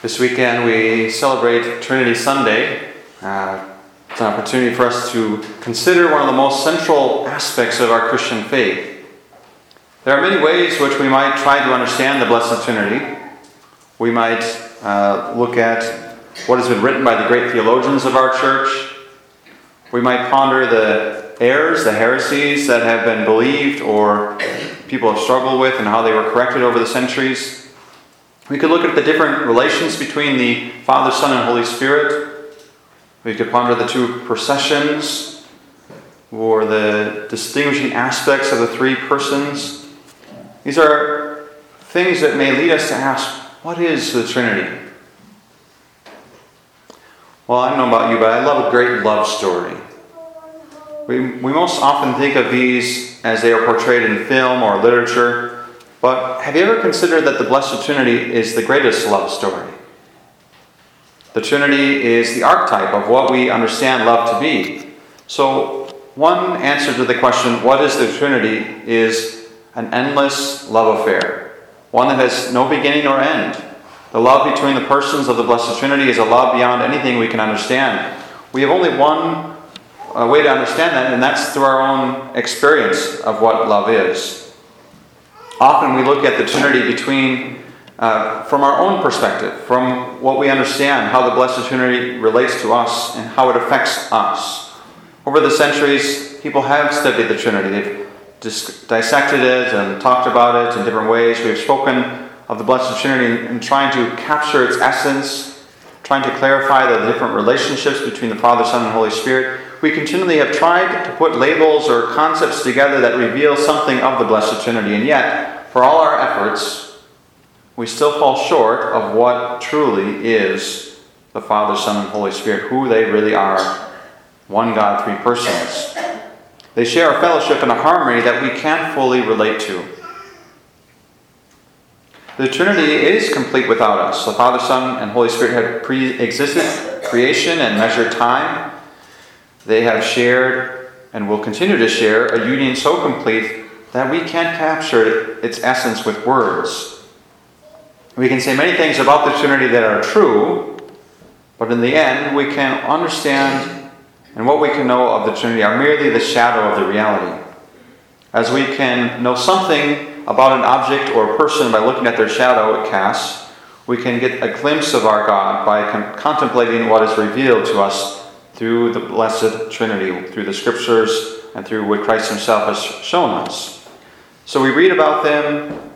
This weekend we celebrate Trinity Sunday. Uh, it's an opportunity for us to consider one of the most central aspects of our Christian faith. There are many ways which we might try to understand the Blessed Trinity. We might uh, look at what has been written by the great theologians of our church. We might ponder the errors, the heresies that have been believed or people have struggled with and how they were corrected over the centuries. We could look at the different relations between the Father, Son, and Holy Spirit. We could ponder the two processions or the distinguishing aspects of the three persons. These are things that may lead us to ask what is the Trinity? Well, I don't know about you, but I love a great love story. We, we most often think of these as they are portrayed in film or literature. But have you ever considered that the Blessed Trinity is the greatest love story? The Trinity is the archetype of what we understand love to be. So, one answer to the question, what is the Trinity, is an endless love affair, one that has no beginning or end. The love between the persons of the Blessed Trinity is a love beyond anything we can understand. We have only one uh, way to understand that, and that's through our own experience of what love is. Often we look at the Trinity between, uh, from our own perspective, from what we understand, how the Blessed Trinity relates to us and how it affects us. Over the centuries, people have studied the Trinity. They've dis- dissected it and talked about it in different ways. We've spoken of the Blessed Trinity and trying to capture its essence, trying to clarify the different relationships between the Father, Son, and Holy Spirit. We continually have tried to put labels or concepts together that reveal something of the Blessed Trinity, and yet, for all our efforts, we still fall short of what truly is the Father, Son, and Holy Spirit, who they really are one God, three persons. They share a fellowship and a harmony that we can't fully relate to. The Trinity is complete without us. The Father, Son, and Holy Spirit have pre existed creation and measured time. They have shared and will continue to share a union so complete that we can't capture its essence with words. We can say many things about the Trinity that are true, but in the end, we can understand and what we can know of the Trinity are merely the shadow of the reality. As we can know something about an object or a person by looking at their shadow it casts, we can get a glimpse of our God by con- contemplating what is revealed to us through the Blessed Trinity, through the Scriptures, and through what Christ Himself has shown us. So we read about them.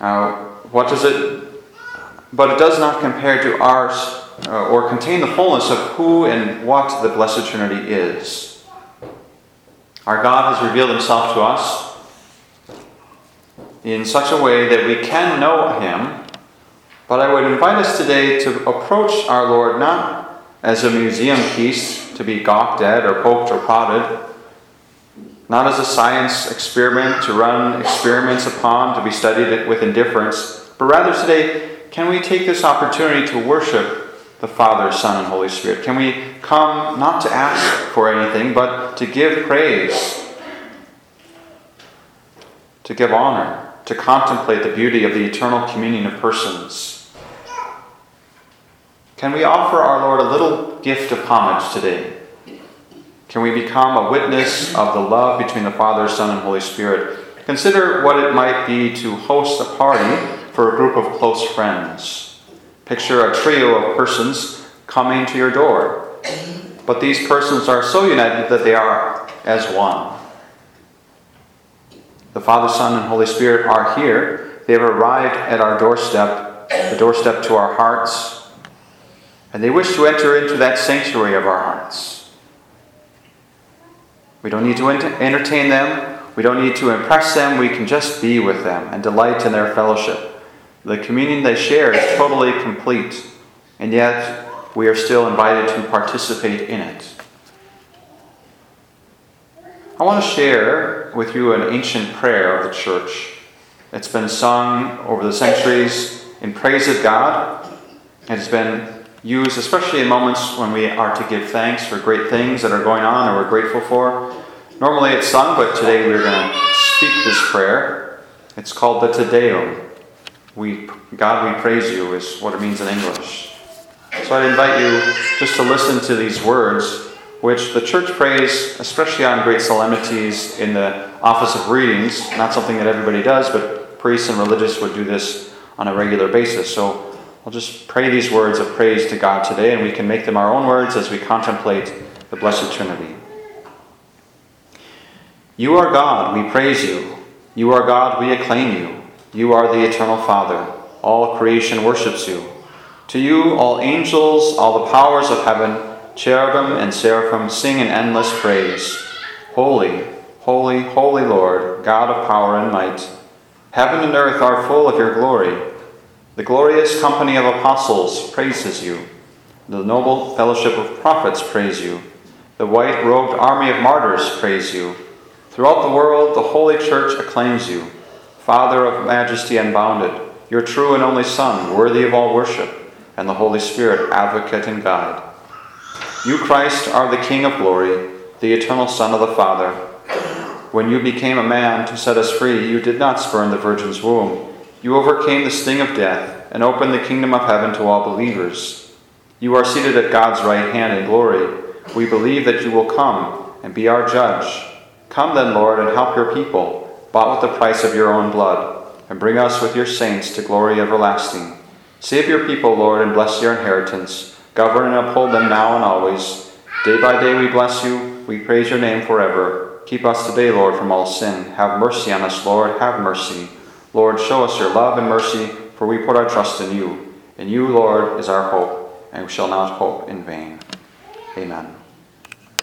Uh, what does it? But it does not compare to ours uh, or contain the fullness of who and what the Blessed Trinity is. Our God has revealed Himself to us in such a way that we can know Him. But I would invite us today to approach our Lord not as a museum piece to be gawked at or poked or prodded, not as a science experiment to run experiments upon to be studied with indifference, but rather today, can we take this opportunity to worship the Father, Son, and Holy Spirit? Can we come not to ask for anything, but to give praise, to give honor, to contemplate the beauty of the eternal communion of persons? Can we offer our Lord a little gift of homage today? Can we become a witness of the love between the Father, Son, and Holy Spirit? Consider what it might be to host a party for a group of close friends. Picture a trio of persons coming to your door. But these persons are so united that they are as one. The Father, Son, and Holy Spirit are here. They have arrived at our doorstep, the doorstep to our hearts, and they wish to enter into that sanctuary of our hearts. We don't need to entertain them, we don't need to impress them, we can just be with them and delight in their fellowship. The communion they share is totally complete, and yet we are still invited to participate in it. I want to share with you an ancient prayer of the church. It's been sung over the centuries in praise of God. It's been used, especially in moments when we are to give thanks for great things that are going on or we're grateful for. Normally it's sung, but today we're going to speak this prayer. It's called the Te Deum. we, God, we praise you is what it means in English. So I'd invite you just to listen to these words, which the church prays, especially on great solemnities in the office of readings. Not something that everybody does, but priests and religious would do this on a regular basis. So I'll just pray these words of praise to God today, and we can make them our own words as we contemplate the Blessed Trinity. You are God, we praise you. You are God, we acclaim you. You are the eternal Father. All creation worships you. To you, all angels, all the powers of heaven, cherubim and seraphim sing in endless praise. Holy, holy, holy Lord, God of power and might. Heaven and earth are full of your glory. The glorious company of apostles praises you. The noble fellowship of prophets praise you. The white robed army of martyrs praise you. Throughout the world, the Holy Church acclaims you, Father of majesty unbounded, your true and only Son, worthy of all worship, and the Holy Spirit, advocate and guide. You, Christ, are the King of glory, the eternal Son of the Father. When you became a man to set us free, you did not spurn the Virgin's womb. You overcame the sting of death and opened the kingdom of heaven to all believers. You are seated at God's right hand in glory. We believe that you will come and be our judge. Come then, Lord, and help your people, bought with the price of your own blood, and bring us with your saints to glory everlasting. Save your people, Lord, and bless your inheritance. Govern and uphold them now and always. Day by day we bless you. We praise your name forever. Keep us today, Lord, from all sin. Have mercy on us, Lord. Have mercy. Lord, show us your love and mercy, for we put our trust in you. In you, Lord, is our hope, and we shall not hope in vain. Amen.